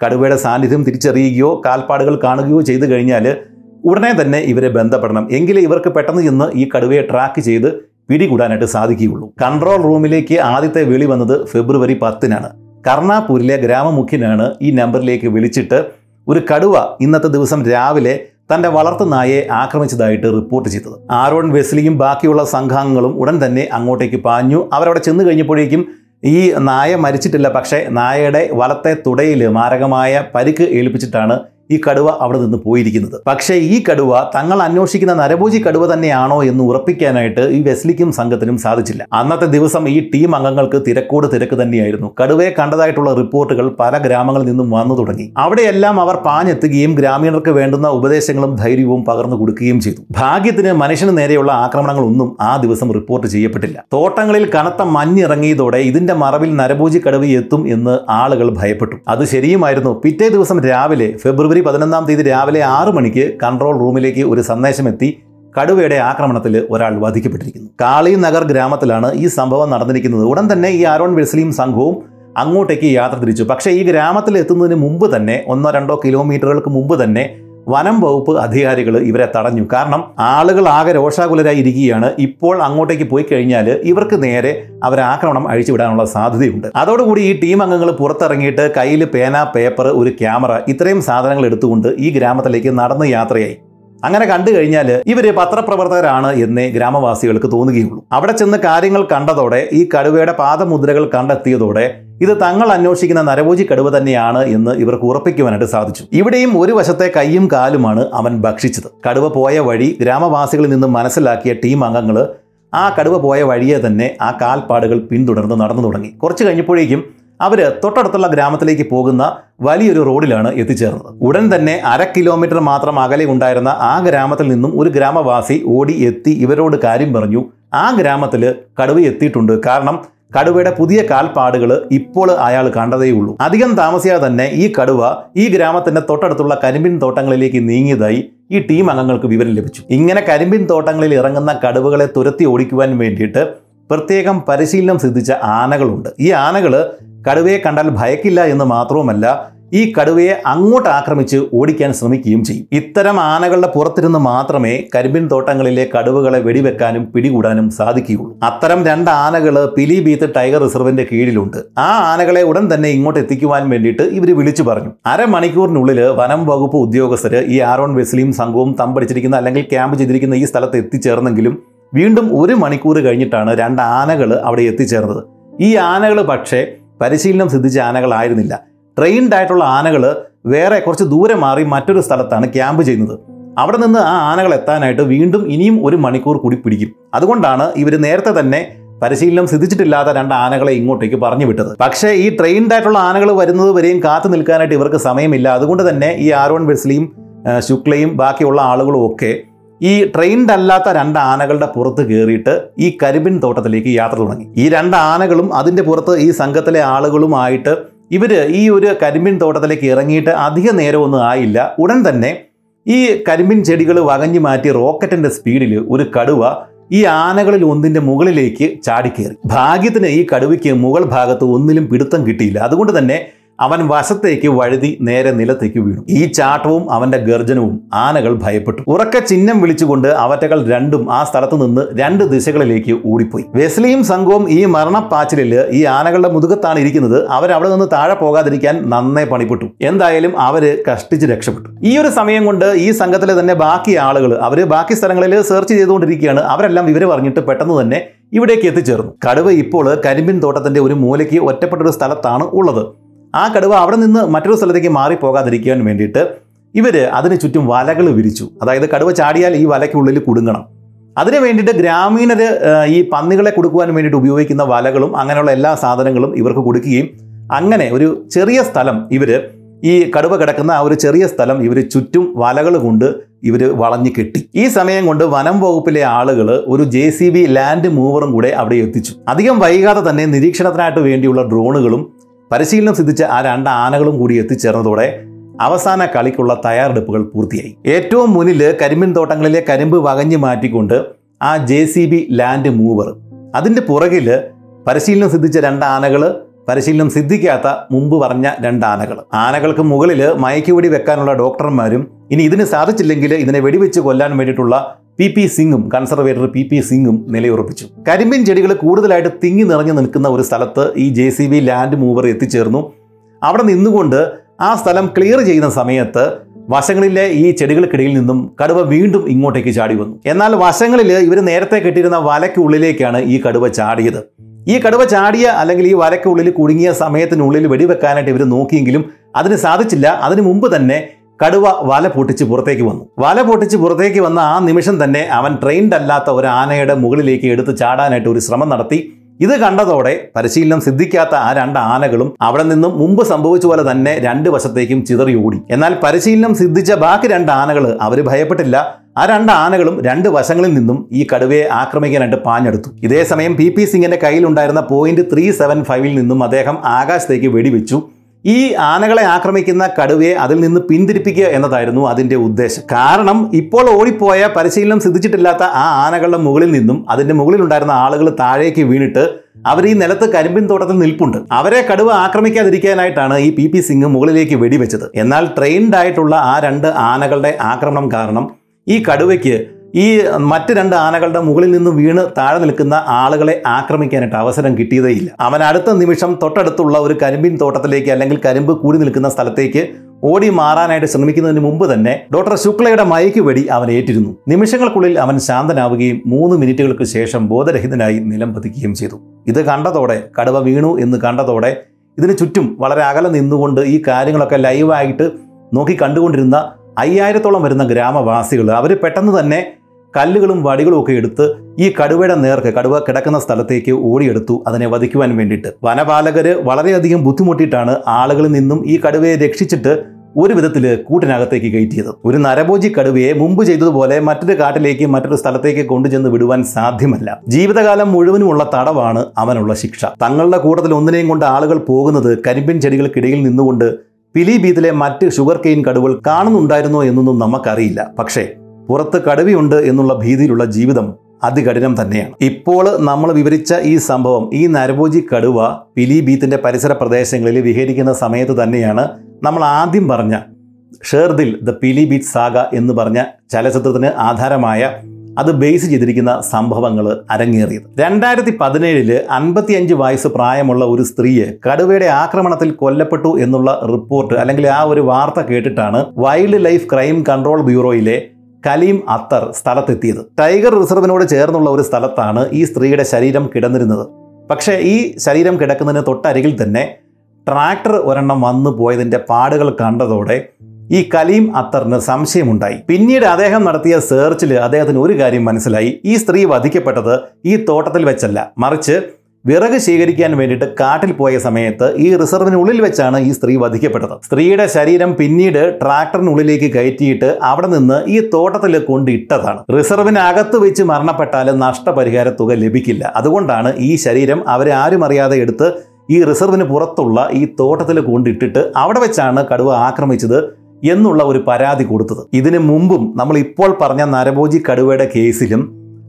കടുവയുടെ സാന്നിധ്യം തിരിച്ചറിയുകയോ കാൽപ്പാടുകൾ കാണുകയോ ചെയ്തു കഴിഞ്ഞാൽ ഉടനെ തന്നെ ഇവരെ ബന്ധപ്പെടണം. എങ്കിലേ ഇവർക്ക് പെട്ടെന്ന് ചെന്ന് ഈ കടുവയെ ട്രാക്ക് ചെയ്ത് പിടികൂടാനായിട്ട് സാധിക്കുകയുള്ളൂ. കൺട്രോൾ റൂമിലേക്ക് ആദ്യത്തെ വിളി വന്നത് ഫെബ്രുവരി പത്തിനാണ്. കർണാപൂരിലെ ഗ്രാമമുഖ്യനാണ് ഈ നമ്പറിലേക്ക് വിളിച്ചിട്ട് ഒരു കടുവ ഇന്നത്തെ ദിവസം രാവിലെ തന്റെ വളർത്തു നായയെ ആക്രമിച്ചതായിട്ട് റിപ്പോർട്ട് ചെയ്തത്. ആരോൺ വെസ്ലിയും ബാക്കിയുള്ള സംഘാംഗങ്ങളും ഉടൻ തന്നെ അങ്ങോട്ടേക്ക് പാഞ്ഞു. അവരവിടെ ചെന്ന് കഴിഞ്ഞപ്പോഴേക്കും ഈ നായ മരിച്ചിട്ടില്ല പക്ഷേ നായയുടെ വലത്തെ തുടയിൽ മാരകമായ പരിക്ക് ഏൽപ്പിച്ചിട്ടാണ് ഈ കടുവ അവിടെ നിന്ന് പോയിരിക്കുന്നത്. പക്ഷേ ഈ കടുവ തങ്ങൾ അന്വേഷിക്കുന്ന നരഭോജി കടുവ തന്നെയാണോ എന്ന് ഉറപ്പിക്കാനായിട്ട് ഈ വെസ്ലിക്കും സംഘത്തിനും സാധിച്ചില്ല. അന്നത്തെ ദിവസം ഈ ടീം അംഗങ്ങൾക്ക് തിരക്കോട് തിരക്ക് തന്നെയായിരുന്നു. കടുവയെ കണ്ടതായിട്ടുള്ള റിപ്പോർട്ടുകൾ പല ഗ്രാമങ്ങളിൽ നിന്നും വന്നു തുടങ്ങി. അവിടെയെല്ലാം അവർ പാഞ്ഞെത്തുകയും ഗ്രാമീണർക്ക് വേണ്ടുന്ന ഉപദേശങ്ങളും ധൈര്യവും പകർന്നു കൊടുക്കുകയും ചെയ്തു. ഭാഗ്യത്തിന് മനുഷ്യന് നേരെയുള്ള ആക്രമണങ്ങളൊന്നും ആ ദിവസം റിപ്പോർട്ട് ചെയ്യപ്പെട്ടില്ല. തോട്ടങ്ങളിൽ കനത്ത മഞ്ഞിറങ്ങിയതോടെ ഇതിന്റെ മറവിൽ നരഭോജി കടുവ എത്തും എന്ന് ആളുകൾ ഭയപ്പെട്ടു. അത് ശരിയുമായിരുന്നു. പിറ്റേ ദിവസം രാവിലെ ഫെബ്രുവരി പതിനൊന്നാം തീയതി രാവിലെ ആറു മണിക്ക് കൺട്രോൾ റൂമിലേക്ക് ഒരു സന്ദേശം എത്തി കടുവയുടെ ആക്രമണത്തിൽ ഒരാൾ വധിക്കപ്പെട്ടിരിക്കുന്നു. കാളി നഗർ ഗ്രാമത്തിലാണ് ഈ സംഭവം നടന്നിരിക്കുന്നത്. ഉടൻ തന്നെ ഈ ആരോൺ വെസ്ലിയും സംഘവും അങ്ങോട്ടേക്ക് യാത്ര തിരിച്ചു. പക്ഷേ ഈ ഗ്രാമത്തിൽ എത്തുന്നതിന് മുമ്പ് തന്നെ ഒന്നോ രണ്ടോ കിലോമീറ്ററുകൾക്ക് മുമ്പ് തന്നെ വനം വകുപ്പ് അധികാരികൾ ഇവരെ തടഞ്ഞു. കാരണം ആളുകൾ ആകെ രോഷാകുലരായി ഇരിക്കുകയാണ് ഇപ്പോൾ അങ്ങോട്ടേക്ക് പോയി കഴിഞ്ഞാൽ ഇവർക്ക് നേരെ അവർ ആക്രമണം അഴിച്ചുവിടാനുള്ള സാധ്യതയുണ്ട്. അതോടുകൂടി ഈ ടീം അംഗങ്ങൾ പുറത്തിറങ്ങിയിട്ട് കയ്യിൽ പേന പേപ്പർ ഒരു ക്യാമറ ഇത്രയും സാധനങ്ങൾ എടുത്തുകൊണ്ട് ഈ ഗ്രാമത്തിലേക്ക് നടന്ന് യാത്രയായി. അങ്ങനെ കണ്ടു കഴിഞ്ഞാൽ ഇവർ പത്രപ്രവർത്തകരാണ് എന്നേ ഗ്രാമവാസികൾക്ക് തോന്നുകയുള്ളൂ. അവിടെ ചെന്ന് കാര്യങ്ങൾ കണ്ടതോടെ ഈ കടുവയുടെ പാദമുദ്രകൾ കണ്ടെത്തിയതോടെ ഇത് തങ്ങൾ അന്വേഷിക്കുന്ന നരഭോജി കടുവ തന്നെയാണ് എന്ന് ഇവർക്ക് ഉറപ്പിക്കുവാനായിട്ട് സാധിച്ചു. ഇവിടെയും ഒരു വശത്തെ കൈയും കാലുമാണ് അവൻ ഭക്ഷിച്ചത്. കടുവ പോയ വഴി ഗ്രാമവാസികളിൽ നിന്നും മനസ്സിലാക്കിയ ടീം അംഗങ്ങൾ ആ കടുവ പോയ വഴിയെ തന്നെ ആ കാൽപ്പാടുകൾ പിന്തുടർന്ന് നടന്നു തുടങ്ങി. കുറച്ച് കഴിഞ്ഞപ്പോഴേക്കും അവർ തൊട്ടടുത്തുള്ള ഗ്രാമത്തിലേക്ക് പോകുന്ന വലിയൊരു റോഡിലാണ് എത്തിച്ചേർന്നത്. ഉടൻ തന്നെ അര കിലോമീറ്റർ മാത്രം അകലെ ഉണ്ടായിരുന്ന ആ ഗ്രാമത്തിൽ നിന്നും ഒരു ഗ്രാമവാസി ഓടി എത്തി ഇവരോട് കാര്യം പറഞ്ഞു. ആ ഗ്രാമത്തിൽ കടുവ എത്തിയിട്ടുണ്ട്. കാരണം കടുവയുടെ പുതിയ കാൽപ്പാടുകൾ ഇപ്പോൾ അയാൾ കണ്ടതേയുള്ളൂ. അധികം താമസിയാതെ തന്നെ ഈ കടുവ ഈ ഗ്രാമത്തിന്റെ തൊട്ടടുത്തുള്ള കരിമ്പിൻ തോട്ടങ്ങളിലേക്ക് നീങ്ങിയതായി ഈ ടീം അംഗങ്ങൾക്ക് വിവരം ലഭിച്ചു. ഇങ്ങനെ കരിമ്പിൻ തോട്ടങ്ങളിൽ ഇറങ്ങുന്ന കടുവകളെ തുരത്തി ഓടിക്കുവാൻ വേണ്ടിയിട്ട് പ്രത്യേകം പരിശീലനം സിദ്ധിച്ച ആനകളുണ്ട്. ഈ ആനകൾ കടുവയെ കണ്ടാൽ ഭയക്കില്ല എന്ന് മാത്രവുമല്ല ഈ കടുവയെ അങ്ങോട്ട് ആക്രമിച്ച് ഓടിക്കാൻ ശ്രമിക്കുകയും ചെയ്യും. ഇത്തരം ആനകളുടെ പുറത്തിരുന്ന് മാത്രമേ കരിമ്പിൻ തോട്ടങ്ങളിലെ കടുവകളെ വെടിവെക്കാനും പിടികൂടാനും സാധിക്കുകയുള്ളൂ. അത്തരം രണ്ട് ആനകൾ പിലിബീത്ത് ടൈഗർ റിസർവിന്റെ കീഴിലുണ്ട്. ആ ആനകളെ ഉടൻ തന്നെ ഇങ്ങോട്ട് എത്തിക്കുവാൻ വേണ്ടിയിട്ട് ഇവർ വിളിച്ചു പറഞ്ഞു. അരമണിക്കൂറിനുള്ളിൽ വനം വകുപ്പ് ഉദ്യോഗസ്ഥർ ഈ ആരോൺ വെസ്ലിയും സംഘവും തമ്പടിച്ചിരിക്കുന്ന അല്ലെങ്കിൽ ക്യാമ്പ് ചെയ്തിരിക്കുന്ന ഈ സ്ഥലത്ത് എത്തിച്ചേർന്നെങ്കിലും വീണ്ടും ഒരു മണിക്കൂർ കഴിഞ്ഞിട്ടാണ് രണ്ട് ആനകൾ അവിടെ എത്തിച്ചേർന്നത്. ഈ ആനകൾ പക്ഷേ പരിശീലനം സിദ്ധിച്ച ആനകളായിരുന്നില്ല. ട്രെയിൻഡ് ആയിട്ടുള്ള ആനകൾ വേറെ കുറച്ച് ദൂരെ മാറി മറ്റൊരു സ്ഥലത്താണ് ക്യാമ്പ് ചെയ്യുന്നത്. അവിടെ നിന്ന് ആ ആനകൾ എത്താനായിട്ട് വീണ്ടും ഇനിയും ഒരു മണിക്കൂർ കൂടി പിടിക്കും. അതുകൊണ്ടാണ് ഇവർ നേരത്തെ തന്നെ പരിശീലനം സിദ്ധിച്ചിട്ടില്ലാത്ത രണ്ട് ആനകളെ ഇങ്ങോട്ടേക്ക് പറഞ്ഞു വിട്ടത്. പക്ഷേ ഈ ട്രെയിൻഡ് ആയിട്ടുള്ള ആനകൾ വരുന്നത് വരെയും കാത്തു നിൽക്കാനായിട്ട് ഇവർക്ക് സമയമില്ല. അതുകൊണ്ട് തന്നെ ഈ ആരോൺ വെസ്ലിയും ശുക്ലയും ബാക്കിയുള്ള ആളുകളും ഒക്കെ ഈ ട്രെയിൻഡ് അല്ലാത്ത രണ്ട് ആനകളുടെ പുറത്ത് കയറിയിട്ട് ഈ കരിമ്പിൻ തോട്ടത്തിലേക്ക് യാത്ര തുടങ്ങി. ഈ രണ്ട് ആനകളും അതിന്റെ പുറത്ത് ഈ സംഘത്തിലെ ആളുകളുമായിട്ട് ഇവർ ഈ ഒരു കരിമ്പിൻ തോട്ടത്തിലേക്ക് ഇറങ്ങിയിട്ട് അധിക നേരമൊന്നും ആയില്ല. ഉടൻ തന്നെ ഈ കരിമ്പിൻ ചെടികൾ വകഞ്ഞു മാറ്റി റോക്കറ്റിന്റെ സ്പീഡിൽ ഒരു കടുവ ഈ ആനകളിൽ ഒന്നിന്റെ മുകളിലേക്ക് ചാടിക്കേറി. ഭാഗ്യത്തിന് ഈ കടുവയ്ക്ക് മുകൾ ഭാഗത്ത് ഒന്നിലും പിടുത്തം കിട്ടിയില്ല. അതുകൊണ്ട് തന്നെ അവൻ വശത്തേക്ക് വഴുതി നേരെ നിലത്തേക്ക് വീണു. ഈ ചാട്ടവും അവന്റെ ഗർജനവും ആനകൾ ഭയപ്പെട്ടു. ഉറക്ക ചിഹ്നം വിളിച്ചുകൊണ്ട് അവറ്റകൾ രണ്ടും ആ സ്ഥലത്ത് നിന്ന് രണ്ട് ദിശകളിലേക്ക് ഓടിപ്പോയി. വെസ്ലിയും സംഘവും ഈ മരണപ്പാച്ചിലിൽ ഈ ആനകളുടെ മുതുകത്താണ് ഇരിക്കുന്നത്. അവരവിടെ നിന്ന് താഴെ പോകാതിരിക്കാൻ നന്നേ പണിപ്പെട്ടു. എന്തായാലും അവർ കഷ്ടിച്ച് രക്ഷപ്പെട്ടു. ഈ ഒരു സമയം കൊണ്ട് ഈ സംഘത്തിലെ തന്നെ ബാക്കി ആളുകൾ അവർ ബാക്കി സ്ഥലങ്ങളിൽ സെർച്ച് ചെയ്തുകൊണ്ടിരിക്കുകയാണ്. അവരെല്ലാം വിവരം പറഞ്ഞിട്ട് പെട്ടെന്ന് തന്നെ ഇവിടേക്ക് എത്തിച്ചേർന്നു. കടുവ ഇപ്പോൾ കരിമ്പിൻ തോട്ടത്തിന്റെ ഒരു മൂലയ്ക്ക് ഒറ്റപ്പെട്ട ഒരു സ്ഥലത്താണ് ഉള്ളത്. ആ കടുവ അവിടെ നിന്ന് മറ്റൊരു സ്ഥലത്തേക്ക് മാറിപ്പോകാതിരിക്കാൻ വേണ്ടിയിട്ട് ഇവർ അതിന് ചുറ്റും വലകൾ വിരിച്ചു. അതായത് കടുവ ചാടിയാൽ ഈ വലയ്ക്കുള്ളിൽ കുടുങ്ങണം. അതിന് വേണ്ടിയിട്ട് ഗ്രാമീണർ ഈ പന്നികളെ കൊടുക്കുവാൻ വേണ്ടിയിട്ട് ഉപയോഗിക്കുന്ന വലകളും അങ്ങനെയുള്ള എല്ലാ സാധനങ്ങളും ഇവർക്ക് കൊടുക്കുകയും അങ്ങനെ ഒരു ചെറിയ സ്ഥലം ഇവർ ഈ കടുവ കിടക്കുന്ന ആ ഒരു ചെറിയ സ്ഥലം ഇവർ ചുറ്റും വലകൾ കൊണ്ട് ഇവർ വളഞ്ഞു കെട്ടി. ഈ സമയം കൊണ്ട് വനം വകുപ്പിലെ ആളുകൾ ഒരു ജെ സി ബി ലാൻഡ് മൂവറും കൂടെ അവിടെ എത്തിച്ചു. അധികം വൈകാതെ തന്നെ നിരീക്ഷണത്തിനായിട്ട് വേണ്ടിയുള്ള ഡ്രോണുകളും പരിശീലനം സിദ്ധിച്ച ആ രണ്ട് ആനകളും കൂടി എത്തിച്ചേർന്നതോടെ അവസാന കളിക്കുള്ള തയ്യാറെടുപ്പുകൾ പൂർത്തിയായി. ഏറ്റവും മുന്നിൽ കരിമ്പിൻ തോട്ടങ്ങളിലെ കരിമ്പ് വകഞ്ഞു മാറ്റിക്കൊണ്ട് ആ J C B land mower. അതിന്റെ പുറകിൽ പരിശീലനം സിദ്ധിച്ച രണ്ട് ആനകൾ പരിശീലനം സിദ്ധിക്കാത്ത മുമ്പ് പറഞ്ഞ രണ്ട് ആനകൾ ആനകൾക്ക് മുകളിൽ മയക്കുവെടി വെക്കാനുള്ള ഡോക്ടർമാരും ഇനി ഇതിന് സാധിച്ചില്ലെങ്കിൽ ഇതിനെ വെടിവെച്ച് കൊല്ലാൻ വേണ്ടിയിട്ടുള്ള പി പി സിംഗും കൺസർവേറ്റർ പി പി സിംഗും നിലയുറപ്പിച്ചു. കരിമ്പിൻ ചെടികൾ കൂടുതലായിട്ട് തിങ്ങി നിറഞ്ഞു നിൽക്കുന്ന ഒരു സ്ഥലത്ത് ഈ J C B land mower എത്തിച്ചേർന്നു. അവിടെ നിന്നുകൊണ്ട് ആ സ്ഥലം ക്ലിയർ ചെയ്യുന്ന സമയത്ത് വശങ്ങളിലെ ഈ ചെടികൾക്കിടയിൽ നിന്നും കടുവ വീണ്ടും ഇങ്ങോട്ടേക്ക് ചാടി വന്നു. എന്നാൽ വശങ്ങളിൽ ഇവർ നേരത്തെ കെട്ടിയിരുന്ന വലയ്ക്കുള്ളിലേക്കാണ് ഈ കടുവ ചാടിയത്. ഈ കടുവ ചാടിയ അല്ലെങ്കിൽ ഈ വലയ്ക്കുള്ളിൽ കുടുങ്ങിയ സമയത്തിനുള്ളിൽ വെടിവെക്കാനായിട്ട് ഇവർ നോക്കിയെങ്കിലും അതിന് സാധിച്ചില്ല. അതിനു മുമ്പ് തന്നെ കടുവ വല പൊട്ടിച്ച് പുറത്തേക്ക് വന്നു. വല പൊട്ടിച്ച് പുറത്തേക്ക് വന്ന ആ നിമിഷം തന്നെ അവൻ ട്രെയിൻഡ് അല്ലാത്ത ഒരു ആനയുടെ മുകളിലേക്ക് എടുത്ത് ചാടാനായിട്ട് ഒരു ശ്രമം നടത്തി. ഇത് കണ്ടതോടെ പരിശീലനം സിദ്ധിക്കാത്ത ആ രണ്ട് ആനകളും അവിടെ നിന്നും മുമ്പ് സംഭവിച്ച പോലെ തന്നെ രണ്ട് വശത്തേക്കും ചിതറി ഓടി. എന്നാൽ പരിശീലനം സിദ്ധിച്ച ബാക്കി രണ്ട് ആനകൾ അവർ ഭയപ്പെട്ടില്ല. ആ രണ്ട് ആനകളും രണ്ട് വശങ്ങളിൽ നിന്നും ഈ കടുവയെ ആക്രമിക്കാനായിട്ട് പാഞ്ഞെടുത്തു. ഇതേ സമയം പി പി സിംഗിന്റെ കയ്യിലുണ്ടായിരുന്ന പോയിന്റ് ത്രീ സെവൻ ഫൈവിൽ നിന്നും അദ്ദേഹം ആകാശത്തേക്ക് വെടിവെച്ചു. ഈ ആനകളെ ആക്രമിക്കുന്ന കടുവയെ അതിൽ നിന്ന് പിന്തിരിപ്പിക്കുക എന്നതായിരുന്നു അതിന്റെ ഉദ്ദേശം. കാരണം ഇപ്പോൾ ഓടിപ്പോയ പരിശീലനം സിദ്ധിച്ചിട്ടില്ലാത്ത ആ ആനകളുടെ മുകളിൽ നിന്നും അതിന്റെ മുകളിലുണ്ടായിരുന്ന ആളുകൾ താഴേക്ക് വീണിട്ട് അവർ ഈ നിലത്ത് കരിമ്പിൻ തോട്ടത്തിൽ നിൽപ്പുണ്ട്. അവരെ കടുവ ആക്രമിക്കാതിരിക്കാനായിട്ടാണ് ഈ പി പി സിംഗ് മുകളിലേക്ക് വെടിവെച്ചത്. എന്നാൽ ട്രെയിൻഡ് ആയിട്ടുള്ള ആ രണ്ട് ആനകളുടെ ആക്രമണം കാരണം ഈ കടുവയ്ക്ക് ഈ മറ്റ് രണ്ട് ആനകളുടെ മുകളിൽ നിന്ന് വീണ് താഴെ നിൽക്കുന്ന ആളുകളെ ആക്രമിക്കാനായിട്ട് അവസരം കിട്ടിയതേയില്ല അവൻ അടുത്ത നിമിഷം തൊട്ടടുത്തുള്ള ഒരു കരിമ്പിൻ തോട്ടത്തിലേക്ക് അല്ലെങ്കിൽ കരിമ്പ് കൂടി നിൽക്കുന്ന സ്ഥലത്തേക്ക് ഓടി മാറാനായിട്ട് ശ്രമിക്കുന്നതിന് മുമ്പ് തന്നെ ഡോക്ടർ ശുക്ലയുടെ മയക്ക് വെടി അവൻ ഏറ്റിരുന്നു. നിമിഷങ്ങൾക്കുള്ളിൽ അവൻ ശാന്തനാവുകയും മൂന്ന് മിനിറ്റുകൾക്ക് ശേഷം ബോധരഹിതനായി നിലം പതിക്കുകയും ചെയ്തു. ഇത് കണ്ടതോടെ കടുവ വീണു എന്ന് കണ്ടതോടെ ഇതിന് ചുറ്റും വളരെ അകലെ നിന്നുകൊണ്ട് ഈ കാര്യങ്ങളൊക്കെ ലൈവായിട്ട് നോക്കി കണ്ടുകൊണ്ടിരുന്ന അയ്യായിരത്തോളം വരുന്ന ഗ്രാമവാസികൾ അവർ പെട്ടെന്ന് തന്നെ കല്ലുകളും വടികളും ഒക്കെ എടുത്ത് ഈ കടുവയുടെ നേർക്ക് കടുവ കിടക്കുന്ന സ്ഥലത്തേക്ക് ഓടിയെടുത്തു അതിനെ വധിക്കുവാൻ വേണ്ടിയിട്ട്. വനപാലകര് വളരെയധികം ബുദ്ധിമുട്ടിയിട്ടാണ് ആളുകളിൽ നിന്നും ഈ കടുവയെ രക്ഷിച്ചിട്ട് ഒരു വിധത്തിൽ കൂട്ടിനകത്തേക്ക് കയറ്റിയത്. ഒരു നരഭോജി കടുവയെ മുമ്പ് ചെയ്തതുപോലെ മറ്റൊരു കാട്ടിലേക്ക് മറ്റൊരു സ്ഥലത്തേക്ക് കൊണ്ടുചെന്ന് വിടുവാൻ സാധ്യമല്ല. ജീവിതകാലം മുഴുവനുമുള്ള തടവാണ് അവനുള്ള ശിക്ഷ. തങ്ങളുടെ കൂട്ടത്തിൽ ഒന്നിനെയും കൊണ്ട് ആളുകൾ പോകുന്നത് കരിമ്പിൻ ചെടികൾക്കിടയിൽ നിന്നുകൊണ്ട് പിലിബീത്തിലെ മറ്റ് ഷുഗർ കെയിൻ കടുവകൾ കാണുന്നുണ്ടായിരുന്നോ എന്നൊന്നും നമുക്കറിയില്ല. പക്ഷേ പുറത്ത് കടുവയുണ്ട് എന്നുള്ള ഭീതിയിലുള്ള ജീവിതം അതികഠിനം തന്നെയാണ്. ഇപ്പോൾ നമ്മൾ വിവരിച്ച ഈ സംഭവം ഈ നരഭോജി കടുവ പിലിബീത്തിന്റെ പരിസര പ്രദേശങ്ങളിൽ വിഹരിക്കുന്ന സമയത്ത് തന്നെയാണ് നമ്മൾ ആദ്യം പറഞ്ഞ ഷേർദിൽ ദ പിലിബീറ്റ് സാഗ എന്ന് പറഞ്ഞ ചലച്ചിത്രത്തിന് ആധാരമായ അത് ബേസ് ചെയ്തിരിക്കുന്ന സംഭവങ്ങൾ അരങ്ങേറിയത്. രണ്ടായിരത്തി പതിനേഴിൽ അൻപത്തിയഞ്ച് വയസ്സ് പ്രായമുള്ള ഒരു സ്ത്രീയെ കടുവയുടെ ആക്രമണത്തിൽ കൊല്ലപ്പെട്ടു എന്നുള്ള റിപ്പോർട്ട് അല്ലെങ്കിൽ ആ ഒരു വാർത്ത കേട്ടിട്ടാണ് വൈൽഡ് ലൈഫ് ക്രൈം കൺട്രോൾ ബ്യൂറോയിലെ കലീം അത്തർ സ്ഥലത്തെത്തിയത്. ടൈഗർ റിസർവിനോട് ചേർന്നുള്ള ഒരു സ്ഥലത്താണ് ഈ സ്ത്രീയുടെ ശരീരം കിടന്നിരുന്നത്. പക്ഷേ ഈ ശരീരം കിടക്കുന്നതിന് തൊട്ടരികിൽ തന്നെ ട്രാക്ടർ ഒരെണ്ണം വന്നു പോയതിന്റെ പാടുകൾ കണ്ടതോടെ ഈ കലീം അത്തറിന് സംശയമുണ്ടായി. പിന്നീട് അദ്ദേഹം നടത്തിയ സെർച്ചിൽ അദ്ദേഹത്തിന് ഒരു കാര്യം മനസ്സിലായി. ഈ സ്ത്രീ വധിക്കപ്പെട്ടത് ഈ തോട്ടത്തിൽ വെച്ചല്ല. മറിച്ച് വിറക് ശേഖരിക്കാൻ വേണ്ടിയിട്ട് കാട്ടിൽ പോയ സമയത്ത് ഈ റിസർവിനുള്ളിൽ വെച്ചാണ് ഈ സ്ത്രീ വധിക്കപ്പെട്ടത്. സ്ത്രീയുടെ ശരീരം പിന്നീട് ട്രാക്ടറിനുള്ളിലേക്ക് കയറ്റിയിട്ട് അവിടെ നിന്ന് ഈ തോട്ടത്തിൽ കൊണ്ടിട്ടതാണ്. റിസർവിനകത്ത് വെച്ച് മരണപ്പെട്ടാൽ നഷ്ടപരിഹാര തുക ലഭിക്കില്ല. അതുകൊണ്ടാണ് ഈ ശരീരം അവരെ ആരും അറിയാതെ എടുത്ത് ഈ റിസർവിന് പുറത്തുള്ള ഈ തോട്ടത്തിൽ കൊണ്ടിട്ടിട്ട് അവിടെ വെച്ചാണ് കടുവ ആക്രമിച്ചത് എന്നുള്ള ഒരു പരാതി കൊടുത്തത്. ഇതിനു മുമ്പും നമ്മൾ ഇപ്പോൾ പറഞ്ഞ നരഭോജി കടുവയുടെ കേസിലും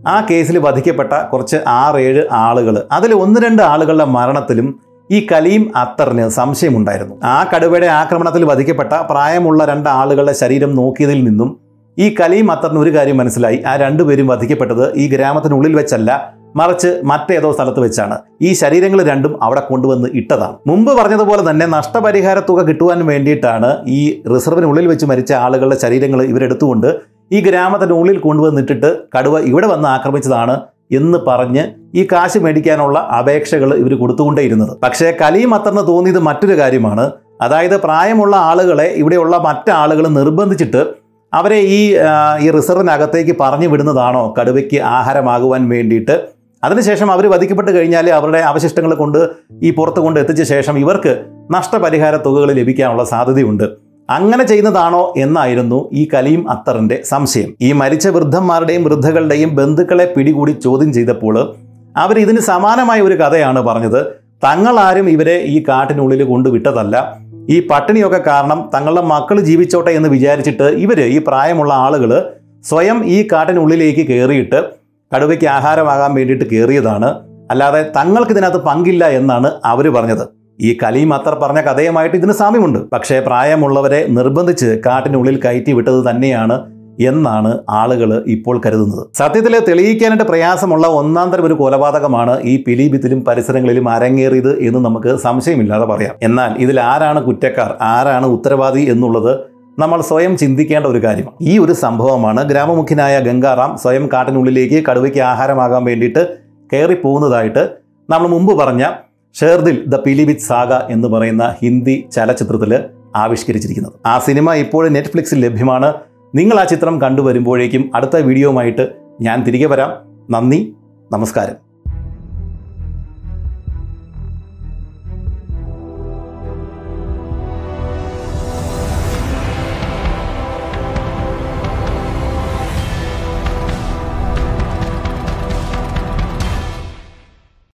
ആ കേസിൽ വധിക്കപ്പെട്ട കുറച്ച് ആറേഴ് ആളുകൾ അതിൽ ഒന്ന് രണ്ട് ആളുകളുടെ മരണത്തിലും ഈ കലീം അത്തറിന് സംശയമുണ്ടായിരുന്നു. ആ കടുവയുടെ ആക്രമണത്തിൽ വധിക്കപ്പെട്ട പ്രായമുള്ള രണ്ട് ആളുകളുടെ ശരീരം നോക്കിയതിൽ നിന്നും ഈ കലീം അത്തറിന് ഒരു കാര്യം മനസ്സിലായി. ആ രണ്ടുപേരും വധിക്കപ്പെട്ടത് ഈ ഗ്രാമത്തിനുള്ളിൽ വെച്ചല്ല മറിച്ച് മറ്റേതോ സ്ഥലത്ത് വെച്ചാണ്. ഈ ശരീരങ്ങൾ രണ്ടും അവിടെ കൊണ്ടുവന്ന് ഇട്ടതാണ്. മുമ്പ് പറഞ്ഞതുപോലെ തന്നെ നഷ്ടപരിഹാര തുക കിട്ടുവാൻ വേണ്ടിയിട്ടാണ് ഈ റിസർവിനുള്ളിൽ വെച്ച് മരിച്ച ആളുകളുടെ ശരീരങ്ങൾ ഇവരെടുത്തുകൊണ്ട് ഈ ഗ്രാമത്തിന്റെ ഉള്ളിൽ കൊണ്ടുവന്നിട്ടിട്ട് കടുവ ഇവിടെ വന്ന് ആക്രമിച്ചതാണ് എന്ന് പറഞ്ഞ് ഈ കാശ് മേടിക്കാനുള്ള അപേക്ഷകൾ ഇവർ കൊടുത്തുകൊണ്ടേയിരുന്നത്. പക്ഷേ കലിയും അത്തറിന് തോന്നിയത് മറ്റൊരു കാര്യമാണ്. അതായത് പ്രായമുള്ള ആളുകളെ ഇവിടെയുള്ള മറ്റാളുകൾ നിർബന്ധിച്ചിട്ട് അവരെ ഈ ഈ റിസർവിനകത്തേക്ക് പറഞ്ഞു വിടുന്നതാണോ? കടുവയ്ക്ക് ആഹാരമാകുവാൻ വേണ്ടിയിട്ട്. അതിനുശേഷം അവർ വധിക്കപ്പെട്ട് കഴിഞ്ഞാൽ അവരുടെ അവശിഷ്ടങ്ങൾ കൊണ്ട് ഈ പുറത്ത് കൊണ്ട് എത്തിച്ച ശേഷം ഇവർക്ക് നഷ്ടപരിഹാര തുകകൾ ലഭിക്കാനുള്ള സാധ്യതയുണ്ട്. അങ്ങനെ ചെയ്യുന്നതാണോ എന്നായിരുന്നു ഈ കലീം അത്തറിന്റെ സംശയം. ഈ മരിച്ച വൃദ്ധന്മാരുടെയും വൃദ്ധകളുടെയും ബന്ധുക്കളെ പിടികൂടി ചോദ്യം ചെയ്തപ്പോൾ അവർ ഇതിന് സമാനമായ ഒരു കഥയാണ് പറഞ്ഞത്. തങ്ങളാരും ഇവരെ ഈ കാട്ടിനുള്ളിൽ കൊണ്ടുവിട്ടതല്ല. ഈ പട്ടിണിയൊക്കെ കാരണം തങ്ങളുടെ മക്കൾ ജീവിച്ചോട്ടെ എന്ന് വിചാരിച്ചിട്ട് ഇവർ ഈ പ്രായമുള്ള ആളുകൾ സ്വയം ഈ കാട്ടിനുള്ളിലേക്ക് കയറിയിട്ട് കടുവയ്ക്ക് ആഹാരമാകാൻ വേണ്ടിയിട്ട് കയറിയതാണ്. അല്ലാതെ തങ്ങൾക്ക് ഇതിനകത്ത് പങ്കില്ല എന്നാണ് അവർ പറഞ്ഞത്. ഈ കലീം അത്തർ പറഞ്ഞ കഥയുമായിട്ട് ഇതിന് സാമ്യമുണ്ട്. പക്ഷേ പ്രായമുള്ളവരെ നിർബന്ധിച്ച് കാട്ടിനുള്ളിൽ കയറ്റി വിട്ടത് തന്നെയാണ് എന്നാണ് ആളുകൾ ഇപ്പോൾ കരുതുന്നത്. സത്യത്തിൽ തെളിയിക്കാനായിട്ട് പ്രയാസമുള്ള ഒന്നാം തരം ഒരു കൊലപാതകമാണ് ഈ പിലീബിത്തിലും പരിസരങ്ങളിലും അരങ്ങേറിയത് എന്ന് നമുക്ക് സംശയമില്ലാതെ പറയാം. എന്നാൽ ഇതിൽ ആരാണ് കുറ്റക്കാർ ആരാണ് ഉത്തരവാദി എന്നുള്ളത് നമ്മൾ സ്വയം ചിന്തിക്കേണ്ട ഒരു കാര്യമാണ്. ഈ ഒരു സംഭവമാണ് ഗ്രാമമുഖ്യനായ ഗംഗാറാം സ്വയം കാട്ടിനുള്ളിലേക്ക് കടുവയ്ക്ക് ആഹാരമാകാൻ വേണ്ടിയിട്ട് കയറി പോകുന്നതായിട്ട് നമ്മൾ മുമ്പ് പറഞ്ഞ ഷേർദിൽ ദ പിലിബിത് സാഗ എന്ന് പറയുന്ന ഹിന്ദി ചലച്ചിത്രത്തിൽ ആവിഷ്കരിച്ചിരിക്കുന്നത്. ആ സിനിമ ഇപ്പോൾ നെറ്റ്ഫ്ലിക്സിൽ ലഭ്യമാണ്. നിങ്ങൾ ആ ചിത്രം കണ്ടുവരുമ്പോഴേക്കും അടുത്ത വീഡിയോയുമായിട്ട് ഞാൻ തിരികെ വരാം. നന്ദി നമസ്കാരം.